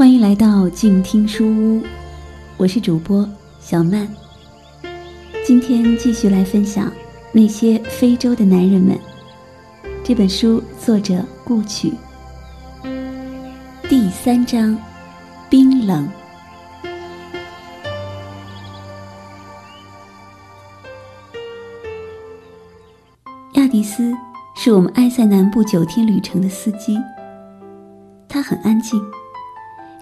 欢迎来到静听书屋，我是主播小曼。今天继续来分享《那些非洲的男人们》这本书，作者顾曲。第三章，冰冷。亚迪斯是我们埃塞南部九天旅程的司机，他很安静。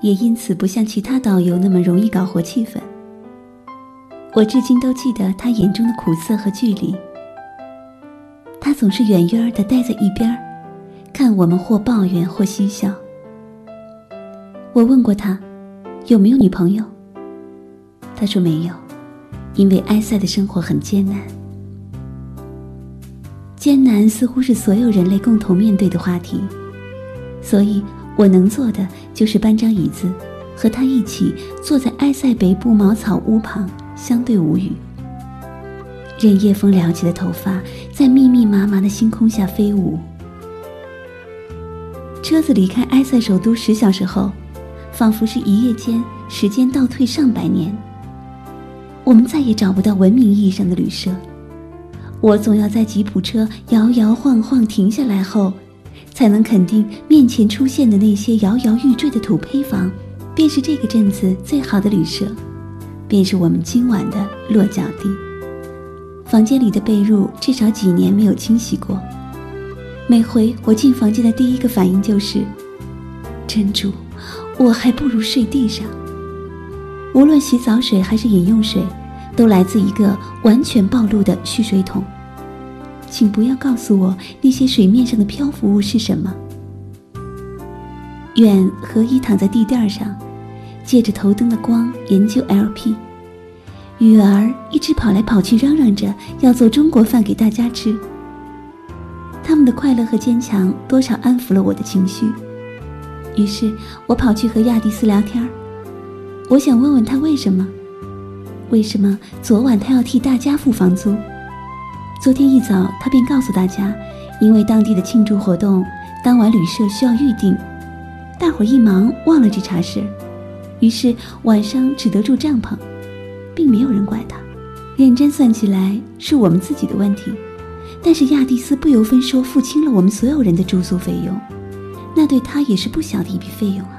也因此不像其他导游那么容易搞活气氛。我至今都记得他眼中的苦涩和距离。他总是远远的待在一边看我们或抱怨或嬉笑。我问过他，有没有女朋友？他说没有，因为埃塞的生活很艰难。艰难似乎是所有人类共同面对的话题，所以。我能做的就是搬张椅子，和他一起坐在埃塞北部茅草屋旁，相对无语，任夜风撩起的头发在密密麻麻的星空下飞舞。车子离开埃塞首都十小时后，仿佛是一夜间时间倒退上百年。我们再也找不到文明意义上的旅社，我总要在吉普车摇摇晃晃停下来后。才能肯定面前出现的那些摇摇欲坠的土坯房，便是这个镇子最好的旅社，便是我们今晚的落脚地。房间里的被褥至少几年没有清洗过，每回我进房间的第一个反应就是：真主，我还不如睡地上。无论洗澡水还是饮用水，都来自一个完全暴露的蓄水桶。请不要告诉我那些水面上的漂浮物是什么。远和一躺在地垫上，借着头灯的光研究 LP。雨儿一直跑来跑去，嚷嚷着要做中国饭给大家吃。他们的快乐和坚强多少安抚了我的情绪。于是我跑去和亚迪斯聊天我想问问他为什么，为什么昨晚他要替大家付房租。昨天一早，他便告诉大家，因为当地的庆祝活动，当晚旅社需要预定，大伙一忙忘了这茬事，于是晚上只得住帐篷，并没有人怪他。认真算起来，是我们自己的问题。但是亚蒂斯不由分说付清了我们所有人的住宿费用，那对他也是不小的一笔费用啊。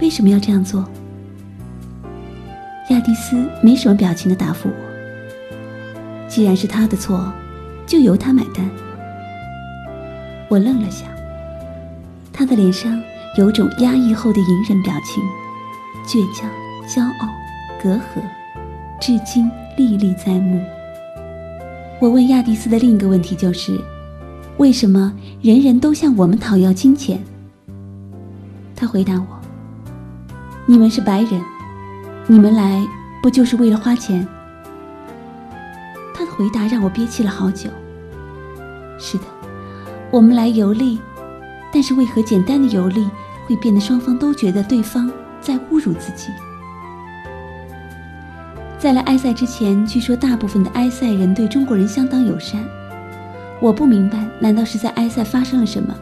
为什么要这样做？亚蒂斯没什么表情的答复我。既然是他的错，就由他买单。我愣了下，他的脸上有种压抑后的隐忍表情，倔强、骄傲、隔阂，至今历历在目。我问亚迪斯的另一个问题就是：为什么人人都向我们讨要金钱？他回答我：“你们是白人，你们来不就是为了花钱？”回答让我憋气了好久。是的，我们来游历，但是为何简单的游历会变得双方都觉得对方在侮辱自己？在来埃塞之前，据说大部分的埃塞人对中国人相当友善。我不明白，难道是在埃塞发生了什么，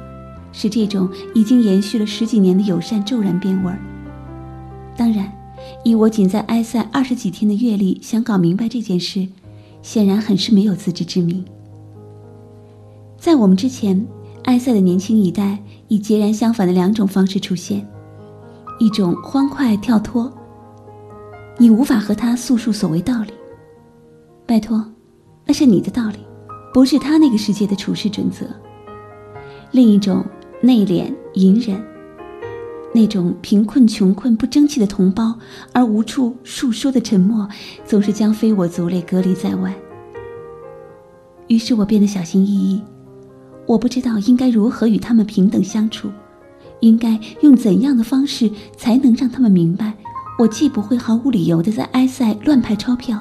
使这种已经延续了十几年的友善骤然变味儿？当然，以我仅在埃塞二十几天的阅历，想搞明白这件事。显然很是没有自知之明。在我们之前，埃塞的年轻一代以截然相反的两种方式出现：一种欢快跳脱，你无法和他诉说所谓道理。拜托，那是你的道理，不是他那个世界的处事准则；另一种内敛隐忍，那种贫困穷困不争气的同胞而无处述说的沉默，总是将非我族类隔离在外。于是我变得小心翼翼，我不知道应该如何与他们平等相处，应该用怎样的方式才能让他们明白，我既不会毫无理由的在埃塞乱派钞票，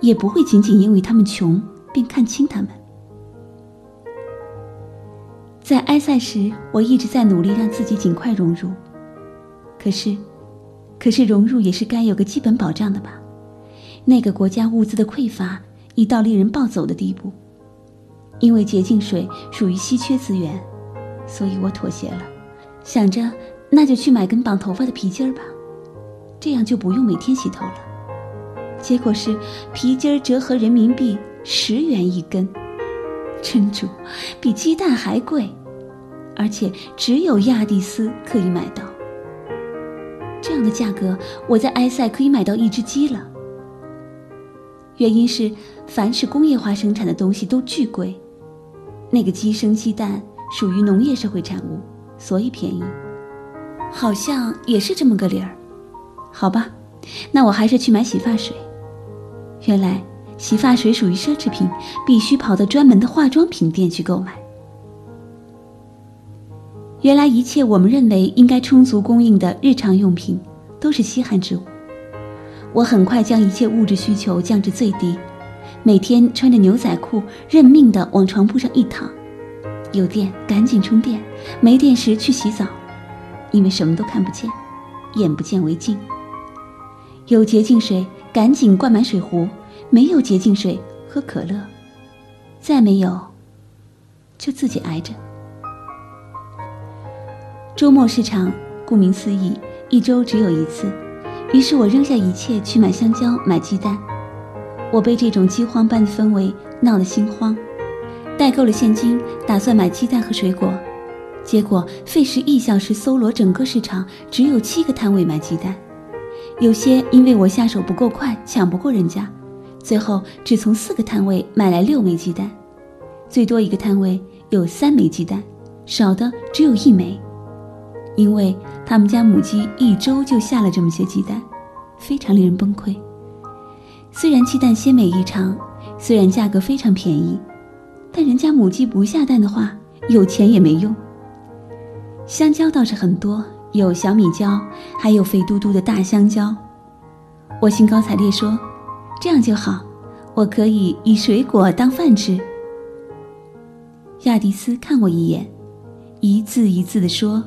也不会仅仅因为他们穷便看轻他们。在埃塞时，我一直在努力让自己尽快融入，可是，可是融入也是该有个基本保障的吧？那个国家物资的匮乏已到令人暴走的地步。因为洁净水属于稀缺资源，所以我妥协了，想着那就去买根绑头发的皮筋儿吧，这样就不用每天洗头了。结果是皮筋儿折合人民币十元一根，真主比鸡蛋还贵，而且只有亚蒂斯可以买到。的价格，我在埃塞可以买到一只鸡了。原因是，凡是工业化生产的东西都巨贵，那个鸡生鸡蛋属于农业社会产物，所以便宜。好像也是这么个理儿，好吧，那我还是去买洗发水。原来洗发水属于奢侈品，必须跑到专门的化妆品店去购买。原来一切我们认为应该充足供应的日常用品，都是稀罕之物。我很快将一切物质需求降至最低，每天穿着牛仔裤认命地往床铺上一躺，有电赶紧充电，没电时去洗澡。因为什么都看不见，眼不见为净。有洁净水，赶紧灌满水壶；没有洁净水，喝可乐；再没有，就自己挨着。周末市场，顾名思义，一周只有一次。于是我扔下一切去买香蕉、买鸡蛋。我被这种饥荒般的氛围闹得心慌，带够了现金，打算买鸡蛋和水果。结果费时一小时搜罗整个市场，只有七个摊位卖鸡蛋。有些因为我下手不够快，抢不过人家，最后只从四个摊位买来六枚鸡蛋。最多一个摊位有三枚鸡蛋，少的只有一枚，因为他们家母鸡一周就下了这么些鸡蛋，非常令人崩溃。虽然鸡蛋鲜美异常，虽然价格非常便宜，但人家母鸡不下蛋的话，有钱也没用。香蕉倒是很多，有小米椒，还有肥嘟嘟的大香蕉。我兴高采烈说：“这样就好，我可以以水果当饭吃。”亚迪斯看我一眼，一字一字地说：“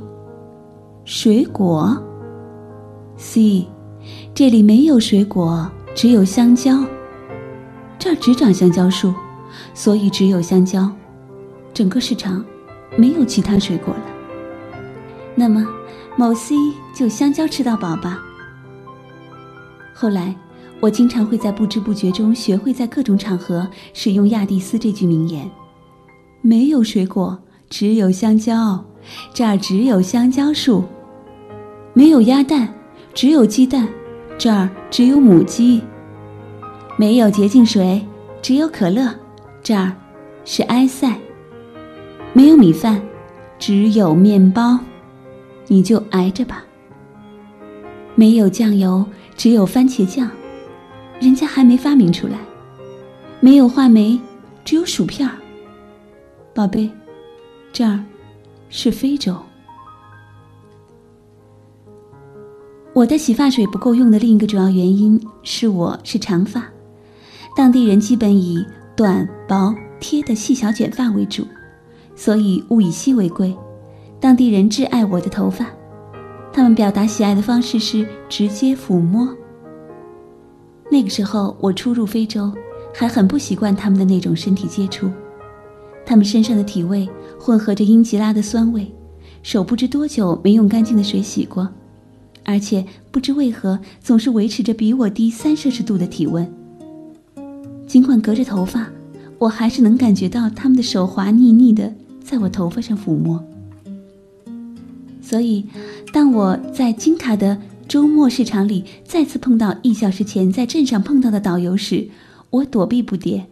水果？C，这里没有水果，只有香蕉。这儿只长香蕉树，所以只有香蕉。整个市场没有其他水果了。”那么，某 C 就香蕉吃到饱吧。后来，我经常会在不知不觉中学会在各种场合使用亚蒂斯这句名言：“没有水果，只有香蕉，这儿只有香蕉树；没有鸭蛋，只有鸡蛋，这儿只有母鸡；没有洁净水，只有可乐，这儿是埃塞；没有米饭，只有面包。”你就挨着吧。没有酱油，只有番茄酱，人家还没发明出来。没有话梅，只有薯片儿。宝贝，这儿是非洲。我的洗发水不够用的另一个主要原因是我是长发，当地人基本以短薄贴的细小卷发为主，所以物以稀为贵。当地人挚爱我的头发，他们表达喜爱的方式是直接抚摸。那个时候我初入非洲，还很不习惯他们的那种身体接触。他们身上的体味混合着英吉拉的酸味，手不知多久没用干净的水洗过，而且不知为何总是维持着比我低三摄氏度的体温。尽管隔着头发，我还是能感觉到他们的手滑腻腻的在我头发上抚摸。所以，当我在金卡的周末市场里再次碰到一小时前在镇上碰到的导游时，我躲避不迭。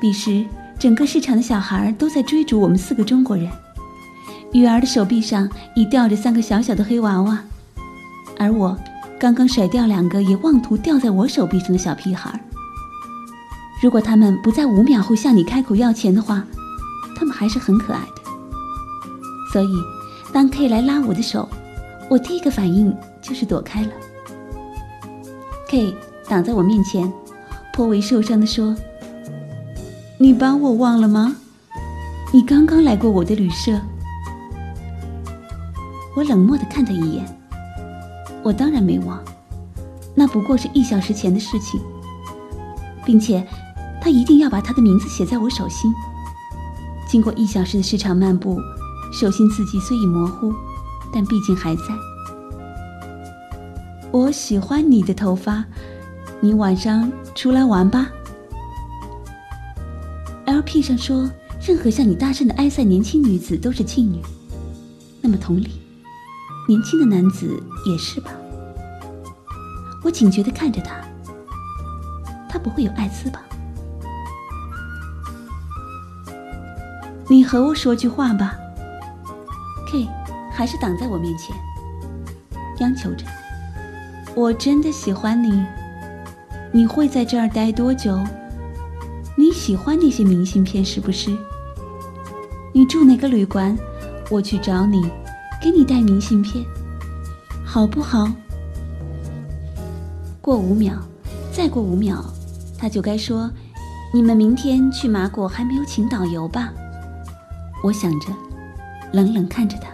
彼时，整个市场的小孩都在追逐我们四个中国人。雨儿的手臂上已吊着三个小小的黑娃娃，而我刚刚甩掉两个也妄图吊在我手臂上的小屁孩。如果他们不在五秒后向你开口要钱的话，他们还是很可爱的。所以。当 K 来拉我的手，我第一个反应就是躲开了。K 挡在我面前，颇为受伤地说：“你把我忘了吗？你刚刚来过我的旅社。”我冷漠的看他一眼。我当然没忘，那不过是一小时前的事情，并且他一定要把他的名字写在我手心。经过一小时的市场漫步。手心字迹虽已模糊，但毕竟还在。我喜欢你的头发，你晚上出来玩吧。LP 上说，任何向你搭讪的埃塞年轻女子都是妓女。那么同理，年轻的男子也是吧？我警觉的看着他，他不会有艾滋吧？你和我说句话吧。K 还是挡在我面前，央求着。我真的喜欢你，你会在这儿待多久？喜欢那些明信片是不是？你住哪个旅馆？我去找你，给你带明信片，好不好？过五秒，再过五秒，他就该说：“你们明天去马果还没有请导游吧？”我想着，冷冷看着他。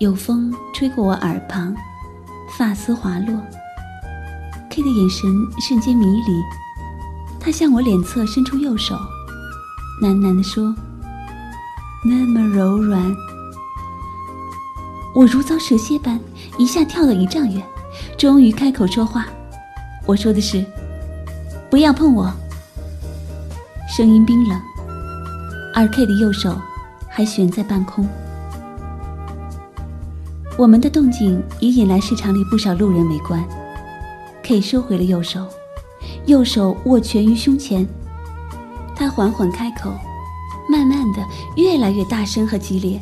有风吹过我耳旁，发丝滑落。K 的眼神瞬间迷离，他向我脸侧伸出右手，喃喃地说。那么柔软，我如遭蛇蝎般一下跳了一丈远，终于开口说话。我说的是：“不要碰我。”声音冰冷，而 K 的右手还悬在半空。我们的动静也引来市场里不少路人围观。K 收回了右手，右手握拳于胸前，他缓缓开口。慢慢的，越来越大声和激烈。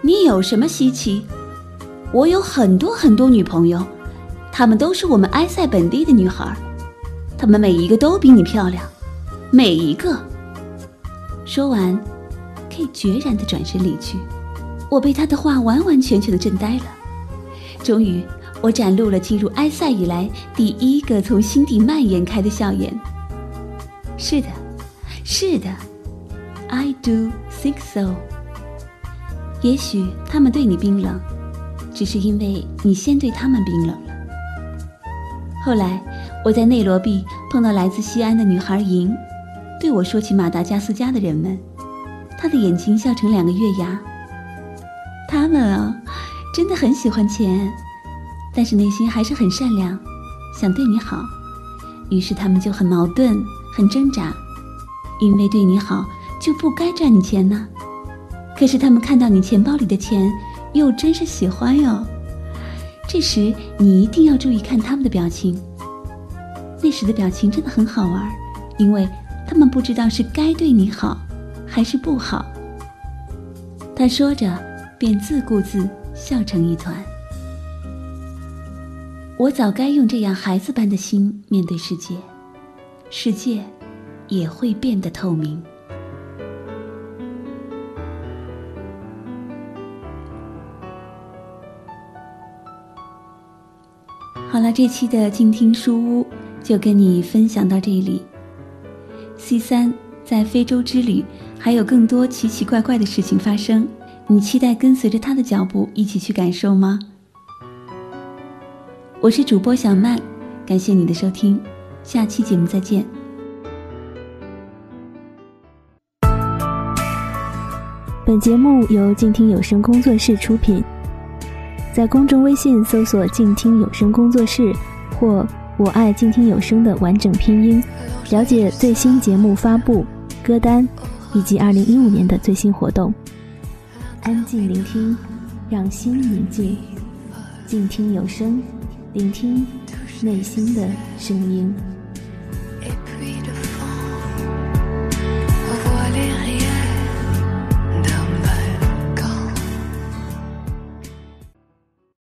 你有什么稀奇？我有很多很多女朋友，她们都是我们埃塞本地的女孩，她们每一个都比你漂亮，每一个。说完，K 决然的转身离去。我被他的话完完全全的震呆了。终于，我展露了进入埃塞以来第一个从心底蔓延开的笑颜。是的。是的，I do think so。也许他们对你冰冷，只是因为你先对他们冰冷了。后来我在内罗毕碰到来自西安的女孩莹，对我说起马达加斯加的人们，她的眼睛笑成两个月牙。他们啊，真的很喜欢钱，但是内心还是很善良，想对你好。于是他们就很矛盾，很挣扎。因为对你好就不该赚你钱呢，可是他们看到你钱包里的钱，又真是喜欢哟。这时你一定要注意看他们的表情，那时的表情真的很好玩，因为他们不知道是该对你好，还是不好。他说着，便自顾自笑成一团。我早该用这样孩子般的心面对世界，世界。也会变得透明。好了，这期的静听书屋就跟你分享到这里。C 三在非洲之旅还有更多奇奇怪怪的事情发生，你期待跟随着他的脚步一起去感受吗？我是主播小曼，感谢你的收听，下期节目再见。本节目由静听有声工作室出品，在公众微信搜索“静听有声工作室”或“我爱静听有声”的完整拼音，了解最新节目发布、歌单以及二零一五年的最新活动。安静聆听，让心宁静，静听有声，聆听内心的声音。